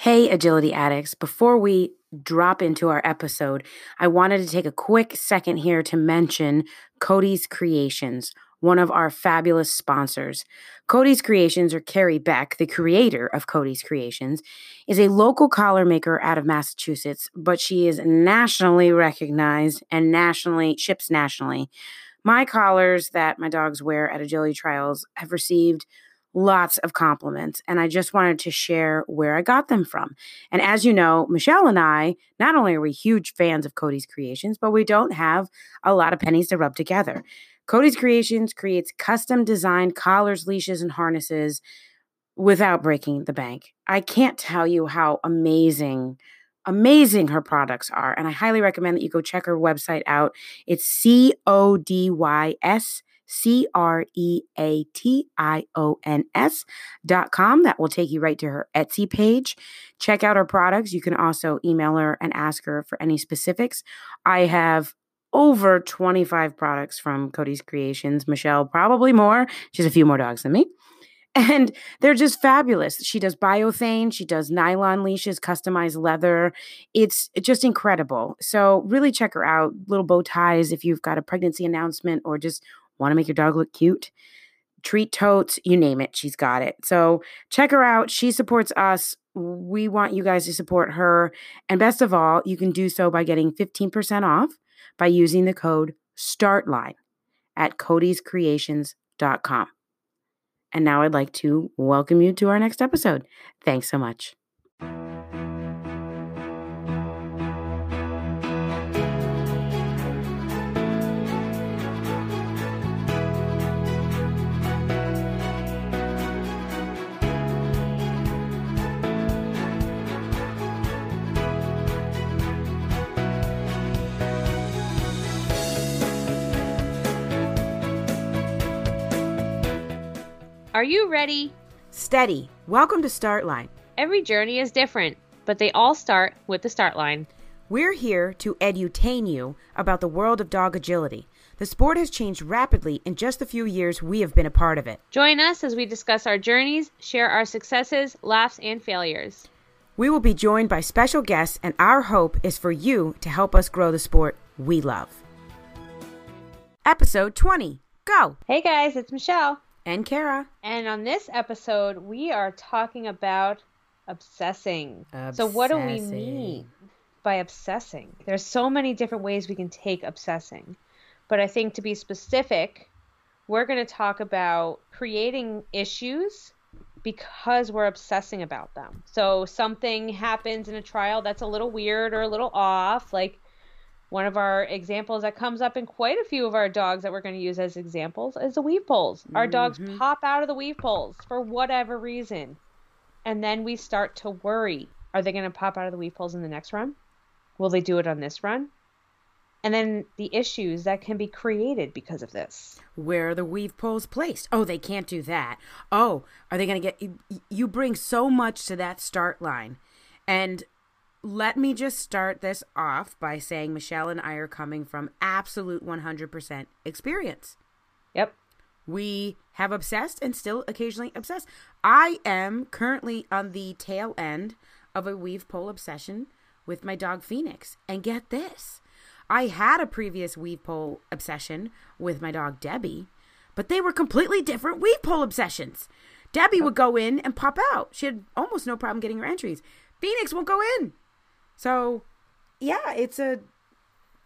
Hey, agility addicts. Before we drop into our episode, I wanted to take a quick second here to mention Cody's Creations, one of our fabulous sponsors. Cody's Creations, or Carrie Beck, the creator of Cody's Creations, is a local collar maker out of Massachusetts, but she is nationally recognized and nationally ships nationally. My collars that my dogs wear at agility trials have received lots of compliments. And I just wanted to share where I got them from. And as you know, Michelle and I, not only are we huge fans of Cody's Creations, but we don't have a lot of pennies to rub together. Cody's Creations creates custom designed collars, leashes, and harnesses without breaking the bank. I can't tell you how amazing amazing her products are and i highly recommend that you go check her website out it's c o d y s C R E A T I O N S dot com. That will take you right to her Etsy page. Check out her products. You can also email her and ask her for any specifics. I have over 25 products from Cody's Creations. Michelle, probably more. She has a few more dogs than me. And they're just fabulous. She does biothane, she does nylon leashes, customized leather. It's just incredible. So, really check her out. Little bow ties if you've got a pregnancy announcement or just Want to make your dog look cute? Treat totes, you name it, she's got it. So check her out. She supports us. We want you guys to support her. And best of all, you can do so by getting 15% off by using the code STARTLINE at codyscreations.com. And now I'd like to welcome you to our next episode. Thanks so much. Are you ready? Steady. Welcome to Start Line. Every journey is different, but they all start with the start line. We're here to edutain you about the world of dog agility. The sport has changed rapidly in just the few years we have been a part of it. Join us as we discuss our journeys, share our successes, laughs, and failures. We will be joined by special guests, and our hope is for you to help us grow the sport we love. Episode 20. Go! Hey guys, it's Michelle. And Kara. And on this episode, we are talking about obsessing. obsessing. So, what do we mean by obsessing? There's so many different ways we can take obsessing. But I think to be specific, we're going to talk about creating issues because we're obsessing about them. So, something happens in a trial that's a little weird or a little off, like one of our examples that comes up in quite a few of our dogs that we're going to use as examples is the weave poles. Our mm-hmm. dogs pop out of the weave poles for whatever reason. And then we start to worry. Are they going to pop out of the weave poles in the next run? Will they do it on this run? And then the issues that can be created because of this. Where are the weave poles placed? Oh, they can't do that. Oh, are they going to get. You, you bring so much to that start line. And let me just start this off by saying Michelle and I are coming from absolute 100% experience. Yep. We have obsessed and still occasionally obsess. I am currently on the tail end of a weave pole obsession with my dog Phoenix. And get this I had a previous weave pole obsession with my dog Debbie, but they were completely different weave pole obsessions. Debbie would go in and pop out. She had almost no problem getting her entries. Phoenix won't go in. So, yeah, it's a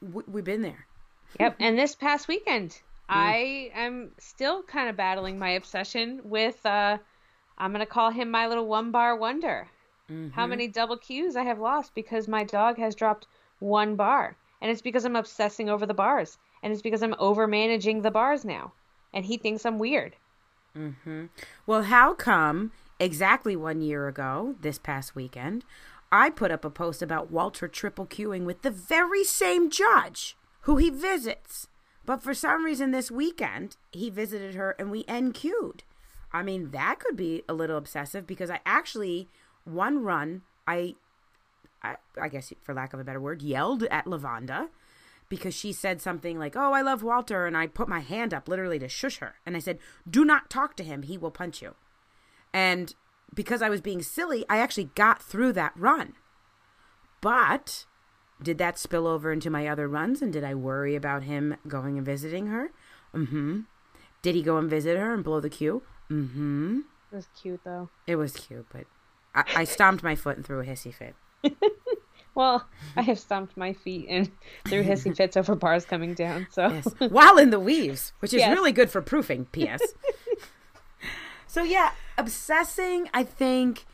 we've been there. Yep. And this past weekend, mm. I am still kind of battling my obsession with. uh I'm gonna call him my little one bar wonder. Mm-hmm. How many double Qs I have lost because my dog has dropped one bar, and it's because I'm obsessing over the bars, and it's because I'm over managing the bars now, and he thinks I'm weird. Mm-hmm. Well, how come exactly one year ago, this past weekend, I put up a post about Walter triple queuing with the very same judge who he visits. But for some reason this weekend, he visited her and we NQ'd. I mean, that could be a little obsessive because I actually, one run, I, I, I guess for lack of a better word, yelled at Lavanda because she said something like, Oh, I love Walter. And I put my hand up literally to shush her. And I said, Do not talk to him. He will punch you. And because I was being silly, I actually got through that run. But did that spill over into my other runs and did I worry about him going and visiting her? Mm-hmm. Did he go and visit her and blow the cue? Mm-hmm. It was cute though. It was cute, but I, I stomped my foot and threw a hissy fit. well, I have stomped my feet and threw hissy fits over bars coming down. So yes. while in the weaves, which is yes. really good for proofing. P.S. so yeah, obsessing, I think,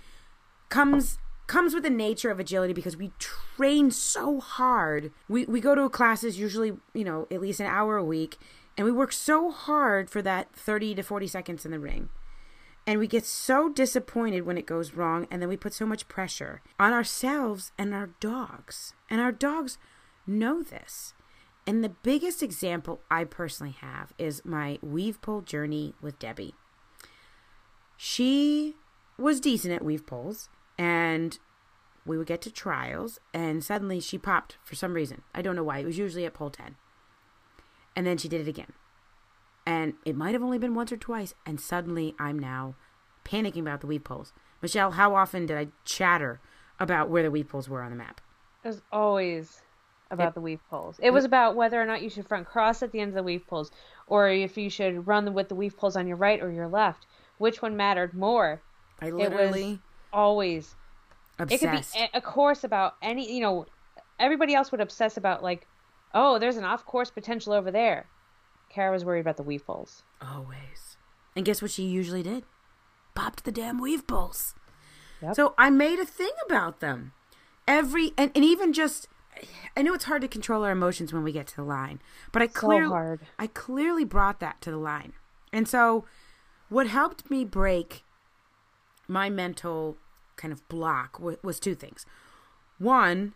comes comes with the nature of agility because we train so hard. We we go to classes usually, you know, at least an hour a week, and we work so hard for that 30 to 40 seconds in the ring. And we get so disappointed when it goes wrong, and then we put so much pressure on ourselves and our dogs. And our dogs know this. And the biggest example I personally have is my weave pole journey with Debbie. She was decent at weave poles, and we would get to trials, and suddenly she popped for some reason. I don't know why. It was usually at pole 10. And then she did it again. And it might have only been once or twice, and suddenly I'm now panicking about the weave poles. Michelle, how often did I chatter about where the weave poles were on the map? It was always about it, the weave poles. It was about whether or not you should front cross at the end of the weave poles, or if you should run with the weave poles on your right or your left. Which one mattered more? I literally always obsessed. It could be a course about any. You know, everybody else would obsess about like, oh, there's an off course potential over there. Kara was worried about the weave poles. Always. And guess what she usually did? Popped the damn weave poles. Yep. So I made a thing about them. Every and, and even just I know it's hard to control our emotions when we get to the line, but I clearly so I clearly brought that to the line. And so what helped me break my mental kind of block was, two things. One,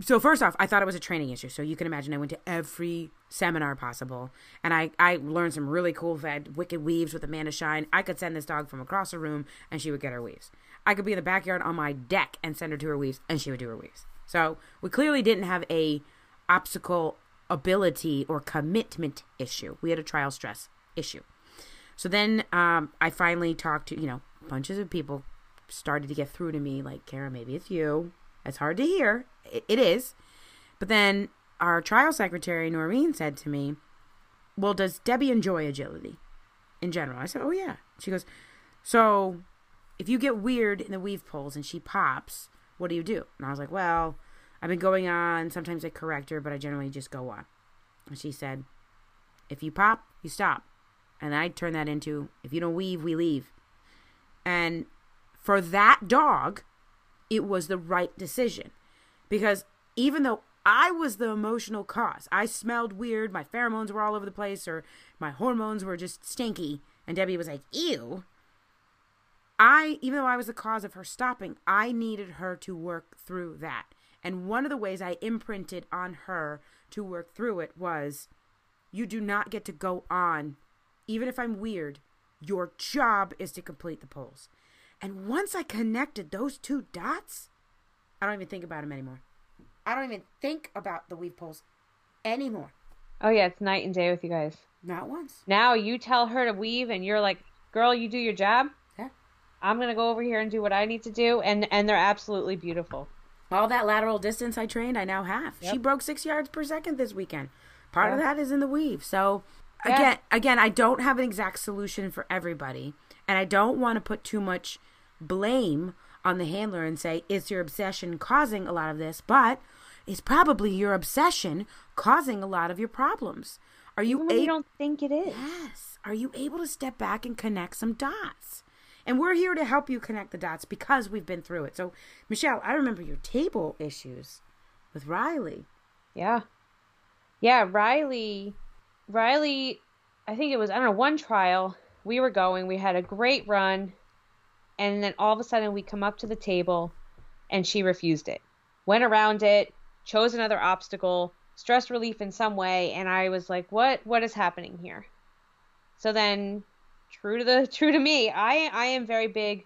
so first off, I thought it was a training issue. So you can imagine I went to every seminar possible, and I I learned some really cool vet wicked weaves with Amanda Shine. I could send this dog from across the room, and she would get her weaves. I could be in the backyard on my deck and send her to her weaves, and she would do her weaves. So we clearly didn't have a obstacle ability or commitment issue. We had a trial stress issue. So then um, I finally talked to you know bunches of people started to get through to me like Kara, maybe it's you. It's hard to hear. it, it is. But then our trial secretary, Noreen, said to me, Well, does Debbie enjoy agility in general? I said, Oh, yeah. She goes, So if you get weird in the weave poles and she pops, what do you do? And I was like, Well, I've been going on. Sometimes I correct her, but I generally just go on. And she said, If you pop, you stop. And I turned that into, If you don't weave, we leave. And for that dog, it was the right decision. Because even though I was the emotional cause, I smelled weird, my pheromones were all over the place, or my hormones were just stinky, and Debbie was like, ew. I, even though I was the cause of her stopping, I needed her to work through that. And one of the ways I imprinted on her to work through it was you do not get to go on, even if I'm weird. Your job is to complete the poles. And once I connected those two dots, I don't even think about them anymore. I don't even think about the weave poles anymore. Oh yeah, it's night and day with you guys. Not once. Now you tell her to weave, and you're like, "Girl, you do your job." Yeah. I'm gonna go over here and do what I need to do, and and they're absolutely beautiful. All that lateral distance I trained, I now have. Yep. She broke six yards per second this weekend. Part yeah. of that is in the weave. So yeah. again, again, I don't have an exact solution for everybody, and I don't want to put too much blame on the handler and say, is your obsession causing a lot of this? But it's probably your obsession causing a lot of your problems. Are you able? You don't think it is. Yes. Are you able to step back and connect some dots? And we're here to help you connect the dots because we've been through it. So, Michelle, I remember your table issues with Riley. Yeah. Yeah, Riley. Riley, I think it was, I don't know, one trial. We were going. We had a great run and then all of a sudden we come up to the table and she refused it went around it chose another obstacle stress relief in some way and i was like what what is happening here so then true to the true to me i i am very big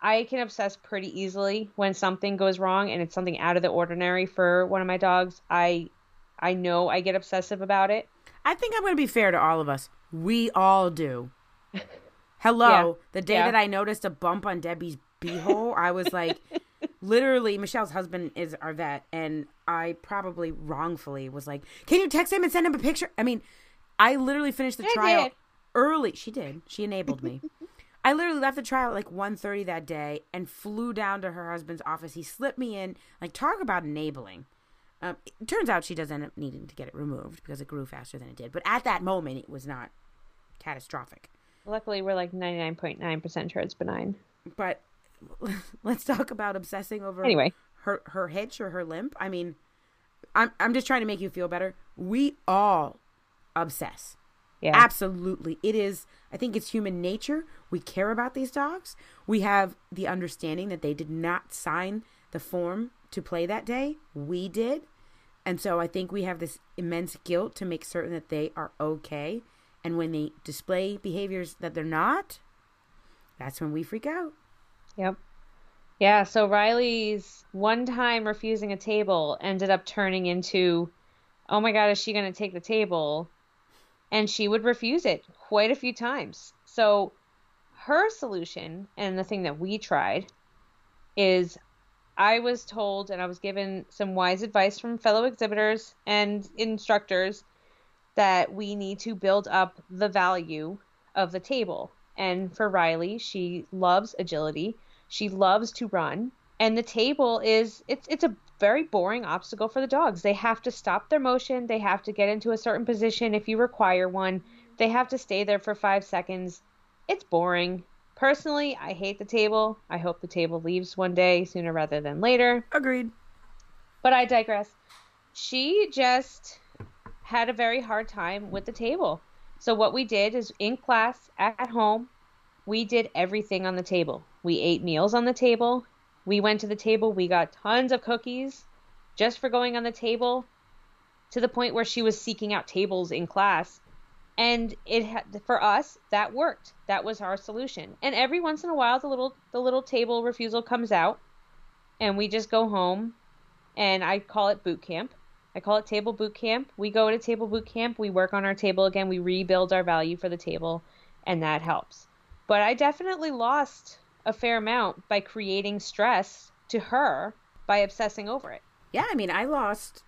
i can obsess pretty easily when something goes wrong and it's something out of the ordinary for one of my dogs i i know i get obsessive about it i think i'm going to be fair to all of us we all do Hello. Yeah. The day yeah. that I noticed a bump on Debbie's beehole, I was like, literally, Michelle's husband is our vet, and I probably wrongfully was like, "Can you text him and send him a picture?" I mean, I literally finished the I trial did. early. She did. She enabled me. I literally left the trial at like 1.30 that day and flew down to her husband's office. He slipped me in. Like, talk about enabling. Um, it turns out she does end up needing to get it removed because it grew faster than it did. But at that moment, it was not catastrophic. Luckily, we're like 99.9% sure it's benign. But let's talk about obsessing over anyway her her hitch or her limp. I mean, I'm I'm just trying to make you feel better. We all obsess. Yeah. Absolutely. It is I think it's human nature. We care about these dogs. We have the understanding that they did not sign the form to play that day. We did. And so I think we have this immense guilt to make certain that they are okay. And when they display behaviors that they're not, that's when we freak out. Yep. Yeah, so Riley's one time refusing a table ended up turning into, oh my God, is she going to take the table? And she would refuse it quite a few times. So her solution, and the thing that we tried, is I was told and I was given some wise advice from fellow exhibitors and instructors that we need to build up the value of the table. And for Riley, she loves agility. She loves to run. And the table is it's it's a very boring obstacle for the dogs. They have to stop their motion, they have to get into a certain position if you require one. They have to stay there for 5 seconds. It's boring. Personally, I hate the table. I hope the table leaves one day sooner rather than later. Agreed. But I digress. She just had a very hard time with the table. So what we did is in class at home, we did everything on the table. We ate meals on the table. We went to the table. We got tons of cookies just for going on the table to the point where she was seeking out tables in class and it had for us that worked. That was our solution. And every once in a while the little the little table refusal comes out and we just go home and i call it boot camp. I call it table boot camp. We go to table boot camp. We work on our table again. We rebuild our value for the table and that helps. But i definitely lost a fair amount by creating stress to her by obsessing over it. Yeah i mean i lost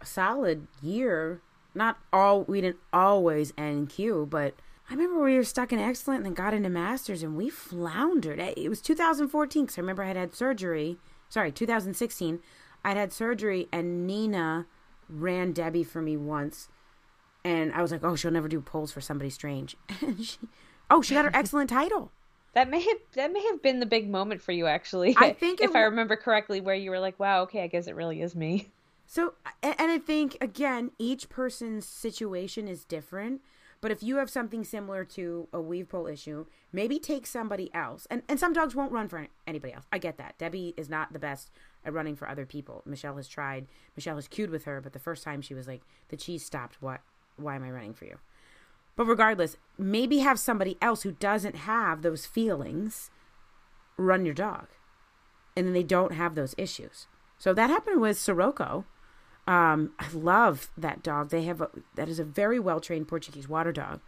a solid year not all we didn't always end Q, but I remember we were stuck in excellent and then got into masters and we floundered. It was 2014 because I remember I had had surgery. Sorry, 2016. I'd had surgery and Nina ran Debbie for me once, and I was like, oh, she'll never do poles for somebody strange. And she, oh, she got her excellent title. That may have that may have been the big moment for you, actually. I think if I remember correctly, where you were like, "Wow, okay, I guess it really is me." So, and I think, again, each person's situation is different. But if you have something similar to a weave pole issue, maybe take somebody else. And, and some dogs won't run for anybody else. I get that. Debbie is not the best at running for other people. Michelle has tried. Michelle has cued with her, but the first time she was like, the cheese stopped. What? Why am I running for you? But regardless, maybe have somebody else who doesn't have those feelings run your dog. And then they don't have those issues. So that happened with Sirocco. Um, I love that dog. They have a, that is a very well trained Portuguese water dog,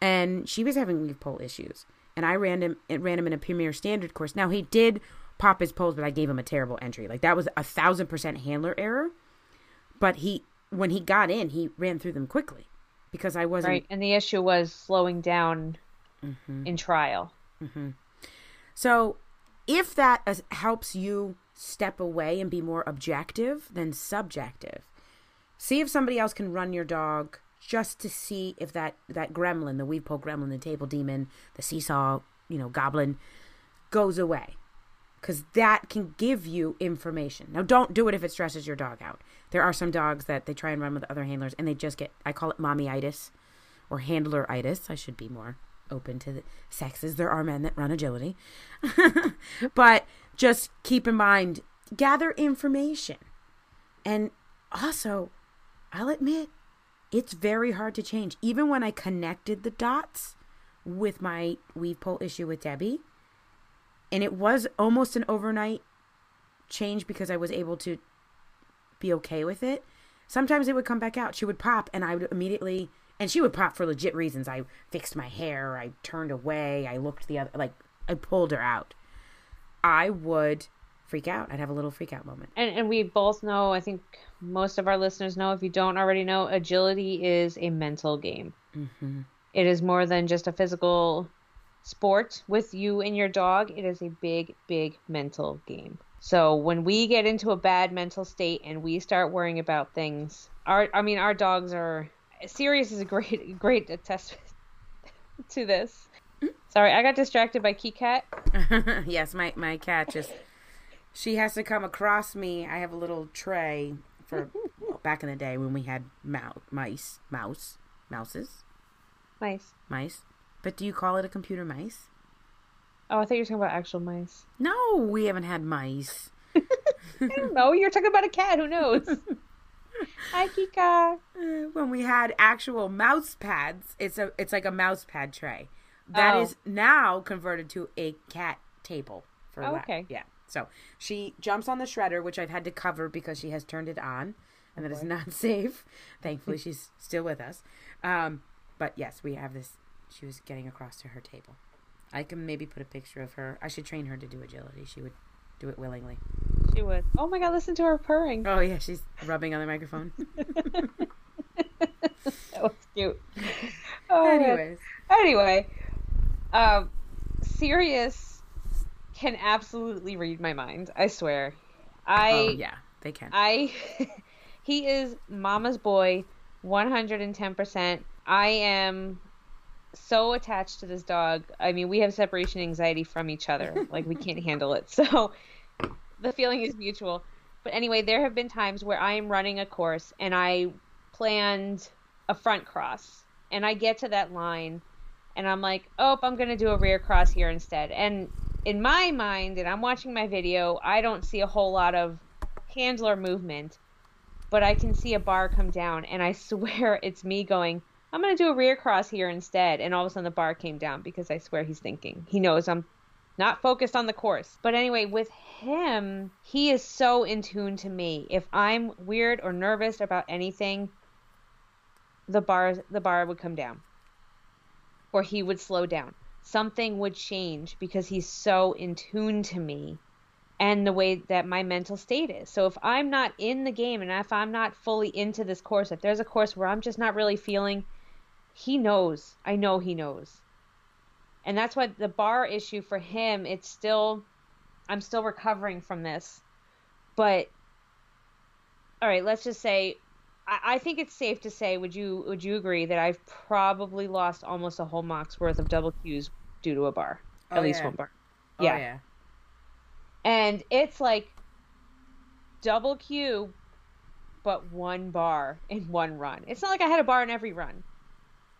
and she was having weave pole issues, and I ran him it ran him in a Premier Standard course. Now he did pop his poles, but I gave him a terrible entry. Like that was a thousand percent handler error. But he when he got in, he ran through them quickly because I wasn't right. And the issue was slowing down mm-hmm. in trial. Mm-hmm. So if that helps you step away and be more objective than subjective. See if somebody else can run your dog just to see if that that gremlin, the weave pole gremlin, the table demon, the seesaw, you know, goblin goes away. Cuz that can give you information. Now don't do it if it stresses your dog out. There are some dogs that they try and run with other handlers and they just get I call it mommyitis or handleritis. I should be more open to the sexes. There are men that run agility. but just keep in mind, gather information. And also, I'll admit, it's very hard to change. Even when I connected the dots with my weave pole issue with Debbie, and it was almost an overnight change because I was able to be okay with it. Sometimes it would come back out. She would pop, and I would immediately and she would pop for legit reasons. I fixed my hair, I turned away, I looked the other, like I pulled her out. I would freak out. I'd have a little freak out moment. And, and we both know, I think most of our listeners know, if you don't already know, agility is a mental game. Mm-hmm. It is more than just a physical sport with you and your dog. It is a big, big mental game. So when we get into a bad mental state and we start worrying about things, our I mean our dogs are Sirius is a great great attest to this. Sorry, I got distracted by Key Cat. yes, my my cat just she has to come across me. I have a little tray for back in the day when we had mouse, mice, mouse, mouses, mice, mice. But do you call it a computer mice? Oh, I thought you were talking about actual mice. No, we haven't had mice. I don't know. You're talking about a cat. Who knows? Hi, Kika. Uh, when we had actual mouse pads, it's a it's like a mouse pad tray. That oh. is now converted to a cat table for oh, okay. Yeah. So she jumps on the shredder, which I've had to cover because she has turned it on, and that is not safe. Thankfully, she's still with us. Um, but yes, we have this. She was getting across to her table. I can maybe put a picture of her. I should train her to do agility. She would do it willingly. She would. Oh my god, listen to her purring. Oh yeah, she's rubbing on the microphone. that was cute. Oh, Anyways. Man. Anyway, um, Sirius can absolutely read my mind. I swear. I oh, yeah, they can. I he is mama's boy, one hundred and ten percent. I am so attached to this dog. I mean, we have separation anxiety from each other. like we can't handle it. So the feeling is mutual. But anyway, there have been times where I am running a course and I planned a front cross and I get to that line and I'm like, "Oh, I'm going to do a rear cross here instead." And in my mind, and I'm watching my video, I don't see a whole lot of handler movement, but I can see a bar come down and I swear it's me going, I'm going to do a rear cross here instead. And all of a sudden the bar came down because I swear he's thinking. He knows I'm not focused on the course. But anyway, with him, he is so in tune to me. If I'm weird or nervous about anything, the bar the bar would come down. Or he would slow down. Something would change because he's so in tune to me and the way that my mental state is. So if I'm not in the game and if I'm not fully into this course, if there's a course where I'm just not really feeling he knows. I know he knows. And that's why the bar issue for him, it's still I'm still recovering from this. But all right, let's just say I, I think it's safe to say, would you would you agree that I've probably lost almost a whole MACH's worth of double Qs due to a bar? Oh, at least one bar. Oh, yeah. yeah. And it's like double Q but one bar in one run. It's not like I had a bar in every run.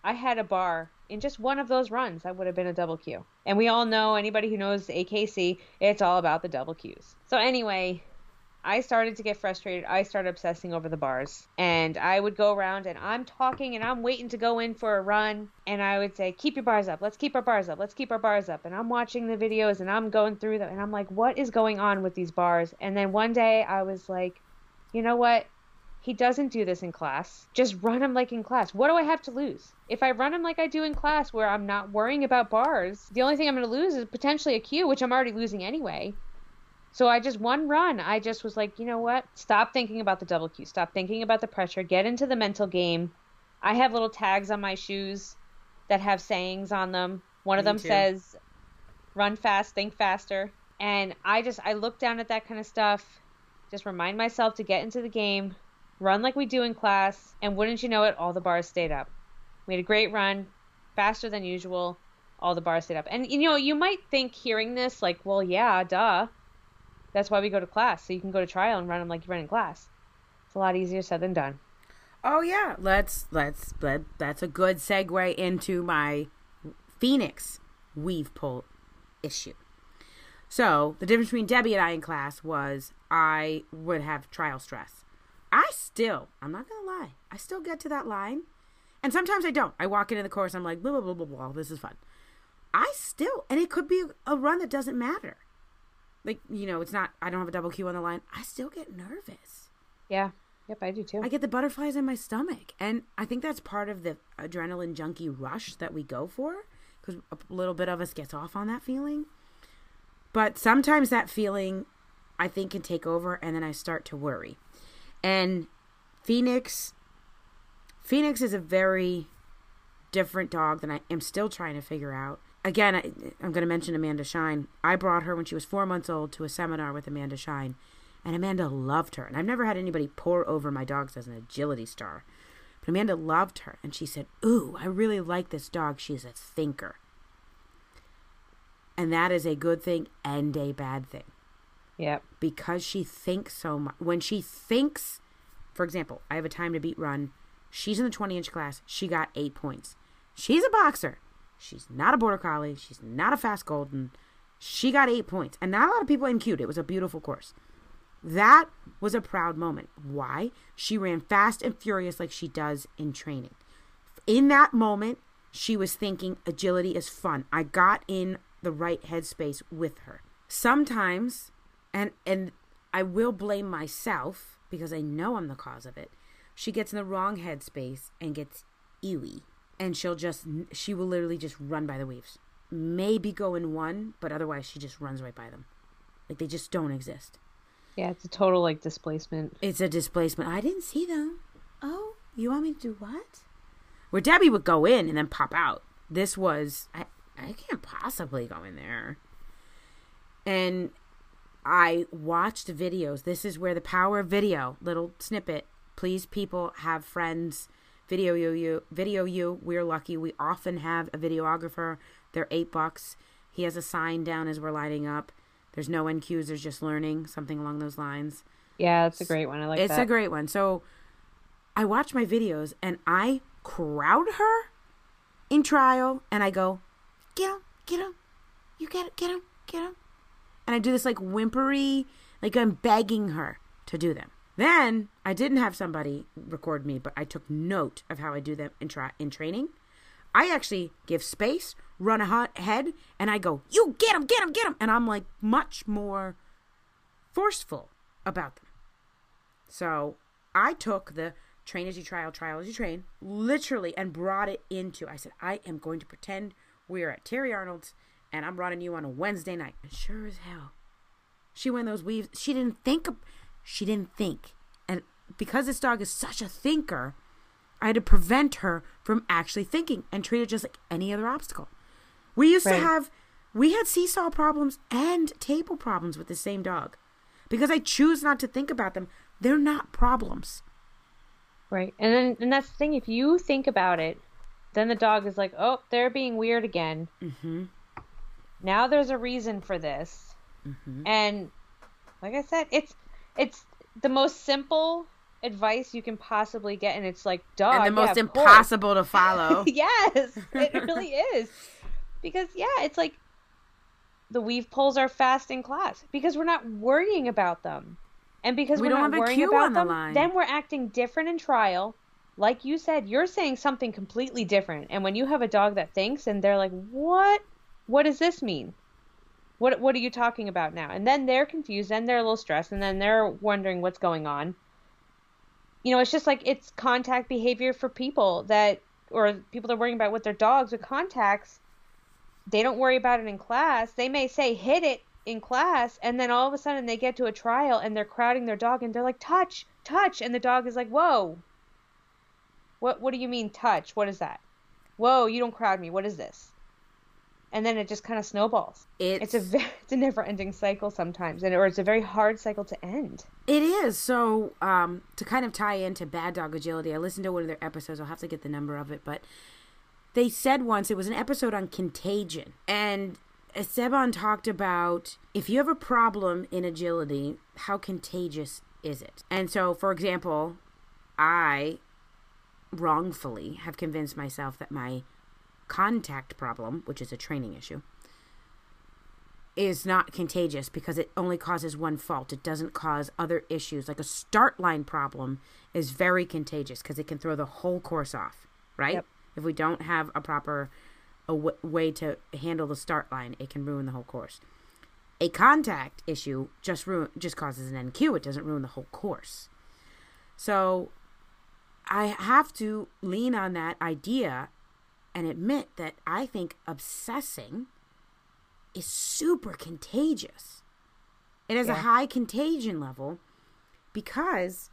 I had a bar in just one of those runs. That would have been a double Q. And we all know anybody who knows AKC, it's all about the double Qs. So anyway, I started to get frustrated. I started obsessing over the bars. And I would go around and I'm talking and I'm waiting to go in for a run. And I would say, Keep your bars up. Let's keep our bars up. Let's keep our bars up. And I'm watching the videos and I'm going through them. And I'm like, What is going on with these bars? And then one day I was like, You know what? He doesn't do this in class. Just run him like in class. What do I have to lose? If I run him like I do in class, where I'm not worrying about bars, the only thing I'm going to lose is potentially a Q, which I'm already losing anyway. So I just one run, I just was like, you know what? Stop thinking about the double Q. Stop thinking about the pressure. Get into the mental game. I have little tags on my shoes that have sayings on them. One of them too. says, "Run fast, think faster." And I just I look down at that kind of stuff, just remind myself to get into the game, run like we do in class, and wouldn't you know it, all the bars stayed up. We had a great run, faster than usual. All the bars stayed up. And you know, you might think hearing this like, well, yeah, duh. That's why we go to class, so you can go to trial and run them like you run in class. It's a lot easier said than done. Oh yeah, let's let's let that's a good segue into my Phoenix weave pole issue. So the difference between Debbie and I in class was I would have trial stress. I still, I'm not gonna lie, I still get to that line, and sometimes I don't. I walk into the course, I'm like blah blah blah blah blah. This is fun. I still, and it could be a run that doesn't matter. Like you know, it's not. I don't have a double Q on the line. I still get nervous. Yeah, Yep, I do too. I get the butterflies in my stomach. And I think that's part of the adrenaline junkie rush that we go for because a little bit of us gets off on that feeling. But sometimes that feeling, I think, can take over and then I start to worry. And Phoenix, Phoenix is a very different dog than I am still trying to figure out. Again, I, I'm going to mention Amanda Shine. I brought her when she was four months old to a seminar with Amanda Shine and Amanda loved her. And I've never had anybody pour over my dogs as an agility star. But Amanda loved her, and she said, Ooh, I really like this dog. She's a thinker. And that is a good thing and a bad thing. Yep. Because she thinks so much. When she thinks, for example, I have a time to beat run. She's in the 20 inch class. She got eight points. She's a boxer. She's not a border collie. She's not a fast golden. She got eight points. And not a lot of people NQ'd. It was a beautiful course. That was a proud moment. Why? She ran fast and furious like she does in training. In that moment, she was thinking agility is fun. I got in the right headspace with her. Sometimes, and and I will blame myself because I know I'm the cause of it. She gets in the wrong headspace and gets ewy, and she'll just she will literally just run by the weaves. Maybe go in one, but otherwise she just runs right by them. Like they just don't exist. Yeah, it's a total like displacement. It's a displacement. I didn't see them. Oh, you want me to do what? Where Debbie would go in and then pop out. This was I I can't possibly go in there. And I watched videos. This is where the power of video, little snippet. Please people have friends video you you video you. We're lucky. We often have a videographer. They're 8 bucks. He has a sign down as we're lighting up there's no NQs, there's just learning, something along those lines. Yeah, it's a great one. I like it's that. a great one. So I watch my videos and I crowd her in trial and I go, get him, get him, you get it, get him, get him. And I do this like whimpery, like I'm begging her to do them. Then I didn't have somebody record me, but I took note of how I do them in, tra- in training. I actually give space, run ahead, and I go, "You get him, get him, get him," and I'm like much more forceful about them. So I took the train as you trial, trial as you train, literally, and brought it into. I said, I am going to pretend we're at Terry Arnold's, and I'm running you on a Wednesday night. And sure as hell, she went those weaves. She didn't think. She didn't think, and because this dog is such a thinker I had to prevent her from actually thinking and treat it just like any other obstacle. We used right. to have, we had seesaw problems and table problems with the same dog. Because I choose not to think about them, they're not problems. Right. And then, and that's the thing, if you think about it, then the dog is like, oh, they're being weird again. Mm-hmm. Now there's a reason for this. Mm-hmm. And like I said, it's, it's the most simple advice you can possibly get, and it's like, dog, and the yeah, most impossible to follow. yes, it really is, because yeah, it's like the weave poles are fast in class because we're not worrying about them, and because we are not worrying about them, the then we're acting different in trial. Like you said, you're saying something completely different, and when you have a dog that thinks, and they're like, "What? What does this mean?" What, what are you talking about now? And then they're confused, and they're a little stressed, and then they're wondering what's going on you know, it's just like it's contact behavior for people that, or people that are worrying about with their dogs with contacts. They don't worry about it in class. They may say hit it in class, and then all of a sudden they get to a trial and they're crowding their dog and they're like touch, touch, and the dog is like whoa. What what do you mean touch? What is that? Whoa, you don't crowd me. What is this? And then it just kind of snowballs. It's, it's a very, it's a never ending cycle sometimes, and or it's a very hard cycle to end. It is. So um, to kind of tie into Bad Dog Agility, I listened to one of their episodes. I'll have to get the number of it, but they said once it was an episode on contagion, and Esteban talked about if you have a problem in agility, how contagious is it? And so, for example, I wrongfully have convinced myself that my contact problem, which is a training issue, is not contagious because it only causes one fault. It doesn't cause other issues. Like a start line problem is very contagious because it can throw the whole course off, right? Yep. If we don't have a proper a w- way to handle the start line, it can ruin the whole course. A contact issue just ruin just causes an NQ. It doesn't ruin the whole course. So I have to lean on that idea and admit that I think obsessing is super contagious. It has yeah. a high contagion level because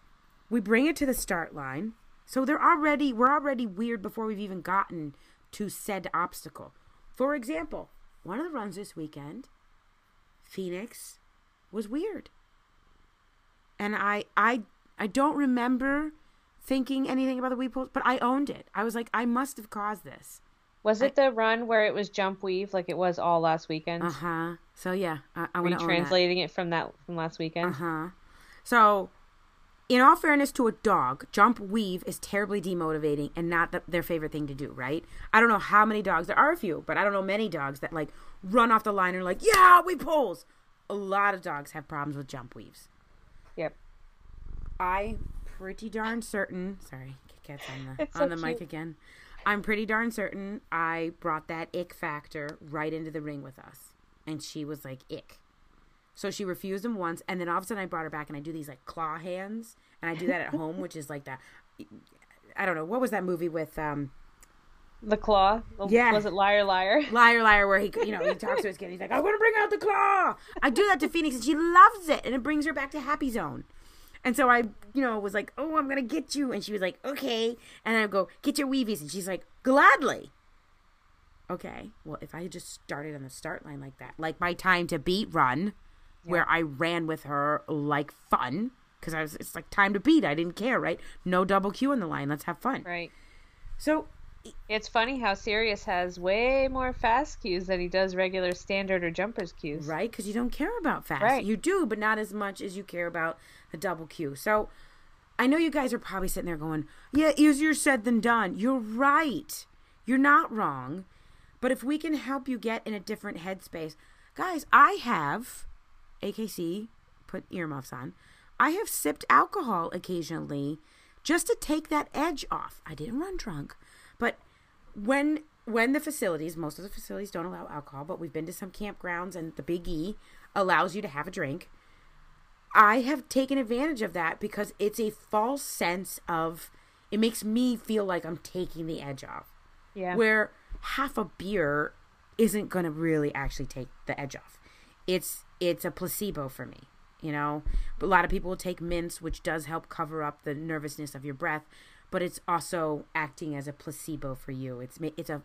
we bring it to the start line. So they're already we're already weird before we've even gotten to said obstacle. For example, one of the runs this weekend, Phoenix, was weird. And I I I don't remember thinking anything about the weave poles, but I owned it. I was like, I must have caused this. Was it the run where it was jump weave like it was all last weekend? Uh huh. So yeah, I, I want to translating it from that from last weekend. Uh huh. So, in all fairness to a dog, jump weave is terribly demotivating and not the, their favorite thing to do. Right? I don't know how many dogs there are a few, but I don't know many dogs that like run off the line and are like, yeah, we pulls. A lot of dogs have problems with jump weaves. Yep. I pretty darn certain. Sorry, Kit Kat's on the on so the mic again. I'm pretty darn certain I brought that ick factor right into the ring with us, and she was like ick. So she refused him once, and then all of a sudden I brought her back, and I do these like claw hands, and I do that at home, which is like that. I don't know what was that movie with um. The claw. Yeah. Was it liar liar? Liar liar, where he you know he talks to his kid. He's like, I'm gonna bring out the claw. I do that to Phoenix, and she loves it, and it brings her back to happy zone. And so I, you know, was like, "Oh, I'm gonna get you," and she was like, "Okay." And I go, "Get your weavies," and she's like, "Gladly." Okay, well, if I had just started on the start line like that, like my time to beat run, yeah. where I ran with her like fun, because I was, it's like time to beat. I didn't care, right? No double Q in the line. Let's have fun. Right. So it's funny how Sirius has way more fast cues than he does regular standard or jumpers cues. Right, because you don't care about fast. Right. You do, but not as much as you care about a double Q. So I know you guys are probably sitting there going, yeah, easier said than done. You're right. You're not wrong. But if we can help you get in a different headspace, guys, I have, AKC, put earmuffs on, I have sipped alcohol occasionally just to take that edge off. I didn't run drunk, but when when the facilities, most of the facilities don't allow alcohol, but we've been to some campgrounds and the Big E allows you to have a drink. I have taken advantage of that because it's a false sense of it makes me feel like I'm taking the edge off. Yeah. Where half a beer isn't going to really actually take the edge off. It's it's a placebo for me, you know. But a lot of people will take mints which does help cover up the nervousness of your breath, but it's also acting as a placebo for you. It's it's a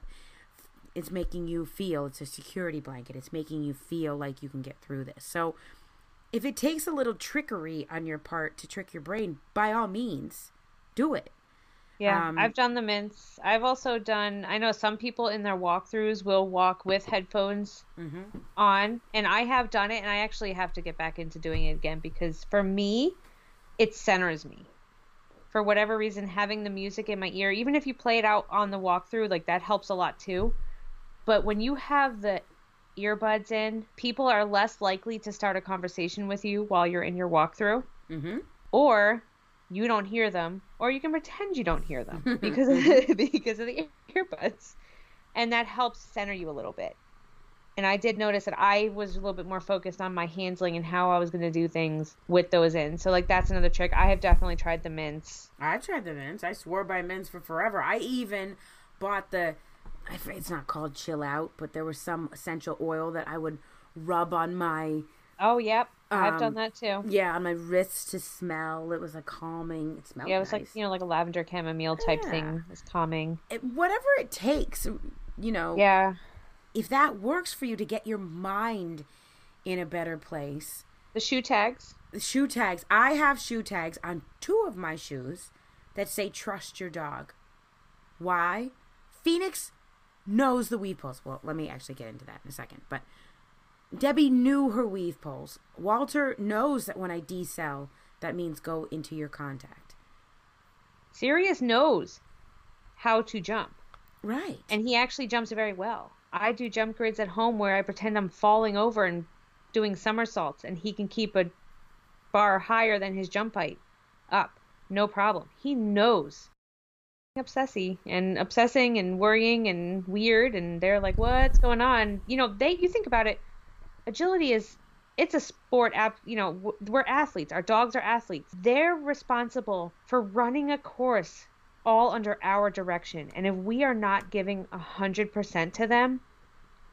it's making you feel it's a security blanket. It's making you feel like you can get through this. So if it takes a little trickery on your part to trick your brain, by all means, do it. Yeah, um, I've done the mints. I've also done. I know some people in their walkthroughs will walk with headphones mm-hmm. on, and I have done it, and I actually have to get back into doing it again because for me, it centers me. For whatever reason, having the music in my ear, even if you play it out on the walkthrough, like that helps a lot too. But when you have the earbuds in, people are less likely to start a conversation with you while you're in your walkthrough. Mm-hmm. Or you don't hear them, or you can pretend you don't hear them because of the, because of the earbuds, and that helps center you a little bit. And I did notice that I was a little bit more focused on my handling and how I was going to do things with those in. So like that's another trick. I have definitely tried the mints. I tried the mints. I swore by mints for forever. I even bought the it's not called chill out, but there was some essential oil that I would rub on my. Oh, yep. I've done um, that too. Yeah, on my wrists to smell. It was a calming. It smelled. Yeah, it was nice. like you know, like a lavender chamomile type yeah. thing. It's calming. It, whatever it takes, you know. Yeah. If that works for you to get your mind in a better place. The shoe tags. The shoe tags. I have shoe tags on two of my shoes that say "Trust your dog." Why? Phoenix knows the weave poles. Well, let me actually get into that in a second. But Debbie knew her weave poles. Walter knows that when I decel, that means go into your contact. Sirius knows how to jump. Right. And he actually jumps very well. I do jump grids at home where I pretend I'm falling over and doing somersaults, and he can keep a bar higher than his jump height up. No problem. He knows obsessy and obsessing and worrying and weird and they're like what's going on? You know they you think about it agility is it's a sport app you know we're athletes our dogs are athletes. They're responsible for running a course all under our direction and if we are not giving a 100% to them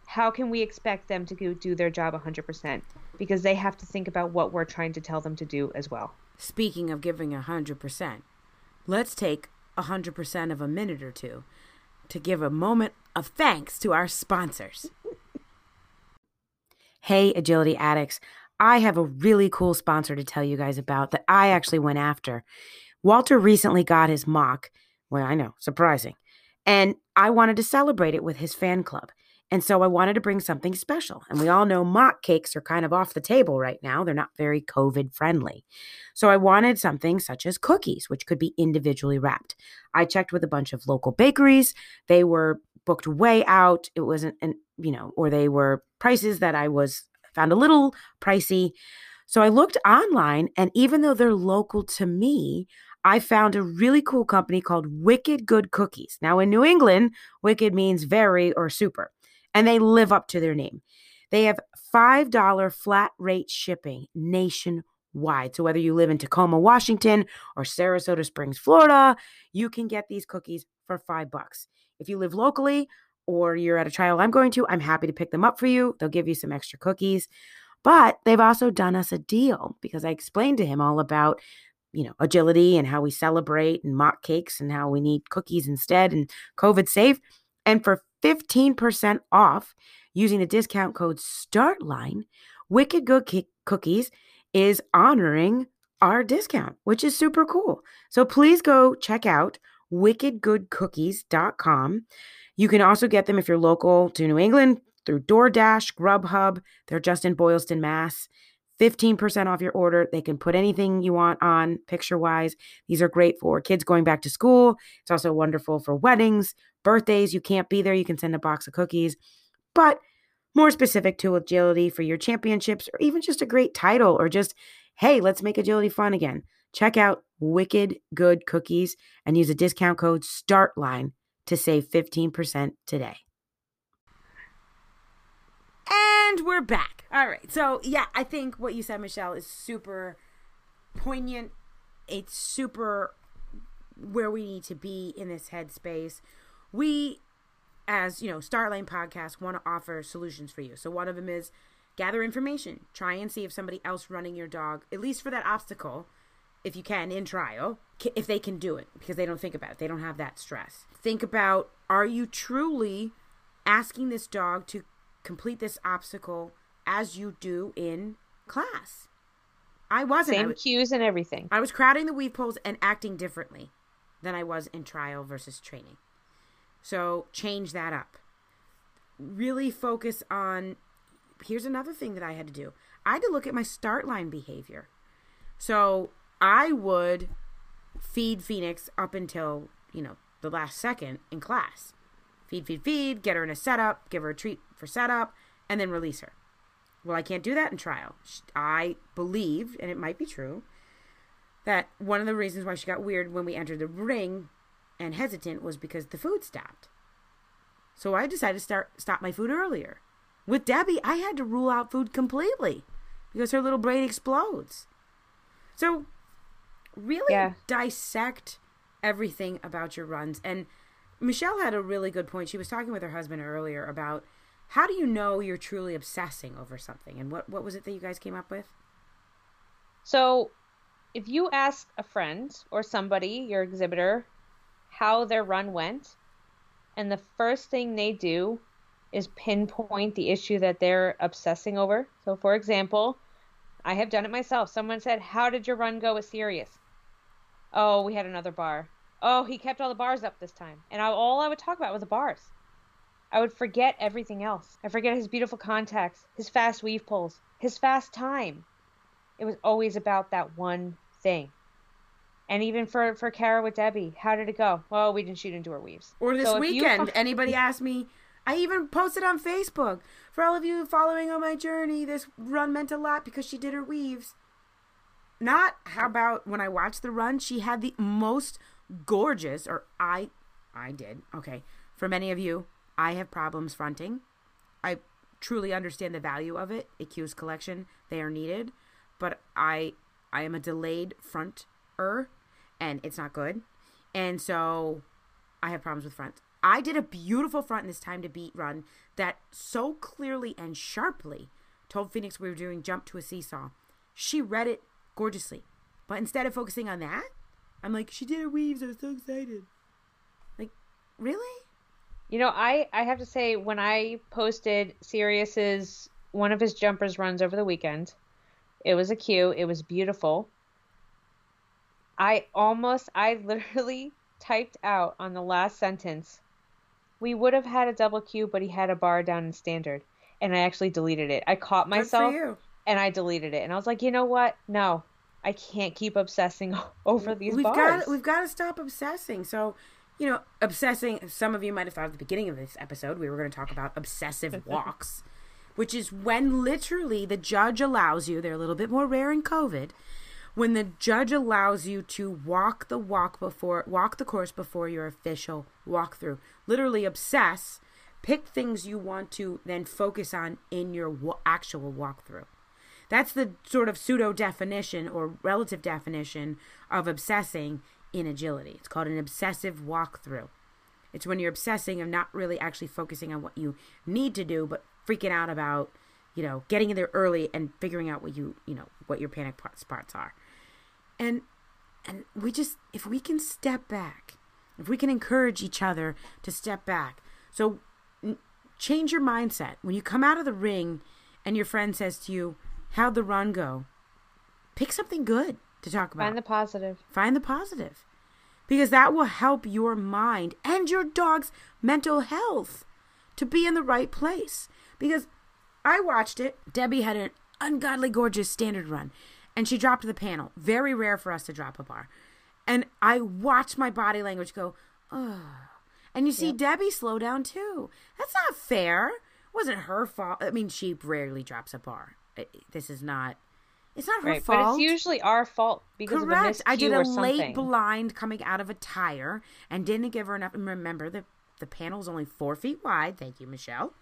how can we expect them to do their job a 100% because they have to think about what we're trying to tell them to do as well. Speaking of giving a 100% let's take 100% of a minute or two to give a moment of thanks to our sponsors Hey, agility addicts. I have a really cool sponsor to tell you guys about that I actually went after. Walter recently got his MACH. Well, I know, surprising. And I wanted to celebrate it with his fan club. And so I wanted to bring something special. And we all know MACH cakes are kind of off the table right now. They're not very COVID friendly. So I wanted something such as cookies, which could be individually wrapped. I checked with a bunch of local bakeries. They were booked way out. It wasn't an, you know, or they were prices that I was found a little pricey. So I looked online, and even though they're local to me, I found a really cool company called Wicked Good Cookies. Now, in New England, wicked means very or super, and they live up to their name. They have $5 flat rate shipping nationwide. So, whether you live in Tacoma, Washington, or Sarasota Springs, Florida, you can get these cookies for five bucks. If you live locally, or you're at a trial I'm going to, I'm happy to pick them up for you. They'll give you some extra cookies. But they've also done us a deal because I explained to him all about, you know, agility and how we celebrate and MACH cakes and how we need cookies instead and COVID safe. And for 15% off using the discount code STARTLINE, Wicked Good Cookies is honoring our discount, which is super cool. So please go check out wickedgoodcookies.com. You can also get them if you're local to New England through DoorDash, Grubhub. They're just in Boylston, Mass. 15% off your order. They can put anything you want on picture wise. These are great for kids going back to school. It's also wonderful for weddings, birthdays. You can't be there, you can send a box of cookies. But more specific to agility for your championships or even just a great title or just, hey, let's make agility fun again. Check out Wicked Good Cookies and use a discount code STARTLINE to save 15% today. And we're back. All right. So, yeah, I think what you said, Michelle, is super poignant. It's super where we need to be in this headspace. We, as you know, Startline Podcast, want to offer solutions for you. So, one of them is gather information, try and see if somebody else running your dog, at least for that obstacle, if you can in trial, if they can do it because they don't think about it. They don't have that stress. Think about are you truly asking this dog to complete this obstacle as you do in class? I wasn't. Same I was, cues and everything. I was crowding the weave poles and acting differently than I was in trial versus training. So change that up. Really focus on. Here's another thing that I had to do. I had to look at my start line behavior. So I would feed Phoenix up until, you know, the last second in class. Feed, feed, feed, get her in a setup, give her a treat for setup, and then release her. Well, I can't do that in trial. I believe, and it might be true, that one of the reasons why she got weird when we entered the ring and hesitant was because the food stopped. So I decided to start stop my food earlier. With Debbie, I had to rule out food completely because her little brain explodes. So really yeah. dissect everything about your runs. And Michelle had a really good point. She was talking with her husband earlier about how do you know you're truly obsessing over something? And what, what was it that you guys came up with? So, if you ask a friend or somebody, your exhibitor, how their run went, and the first thing they do is pinpoint the issue that they're obsessing over. So, for example, I have done it myself. Someone said, How did your run go with Sirius? Oh, we had another bar. Oh, he kept all the bars up this time. And I, all I would talk about was the bars. I would forget everything else. I forget his beautiful contacts, his fast weave poles, his fast time. It was always about that one thing. And even for for Kara with Debbie, how did it go? Well, we didn't shoot into her weaves. Or this so weekend, you... anybody asked me, I even posted on Facebook for all of you following on my journey. This run meant a lot because she did her weaves. Not how about when I watched the run, she had the most gorgeous, or I, I did. Okay, for many of you, I have problems fronting. I truly understand the value of it. It cues collection. they are needed, but I I am a delayed fronter and it's not good. And so I have problems with front. I did a beautiful front in this time to beat run that so clearly and sharply told Phoenix we were doing jump to a seesaw. She read it gorgeously. But instead of focusing on that, I'm like, she did her weaves. I was so excited. Like, really? You know, I, I have to say, when I posted Sirius's one of his jumpers runs over the weekend, it was a Q. It was beautiful. I almost, I literally typed out on the last sentence, we would have had a double Q, but he had a bar down in standard. And I actually deleted it. I caught myself and I deleted it. And I was like, you know what? No, I can't keep obsessing over these we've bars. Got, we've got to stop obsessing. So, you know, obsessing, some of you might have thought at the beginning of this episode, we were going to talk about obsessive walks, which is when literally the judge allows you, they're a little bit more rare in COVID, when the judge allows you to walk the walk before walk the course before your official walkthrough. Literally obsess pick things you want to then focus on in your actual walkthrough. That's the sort of pseudo definition or relative definition of obsessing in agility. It's called an obsessive walkthrough. It's when you're obsessing and not really actually focusing on what you need to do but freaking out about you know, getting in there early and figuring out what you, you know, what your panic spots are. And and we just if we can step back, if we can encourage each other to step back. So change your mindset. When you come out of the ring and your friend says to you, "How'd the run go?" Pick something good to talk about. Find the positive. Find the positive. Because that will help your mind and your dog's mental health to be in the right place. Because I watched it. Debbie had an ungodly gorgeous standard run, and she dropped the panel. Very rare for us to drop a bar. And I watched my body language go, oh. And you see yep. Debbie slow down too. That's not fair. It wasn't her fault. I mean, she rarely drops a bar. This is not. It's not her right, fault. But it's usually our fault because Correct. I did a late blind coming out of a tire and didn't give her enough. And remember, the the panel's only four feet wide. Thank you, Michelle.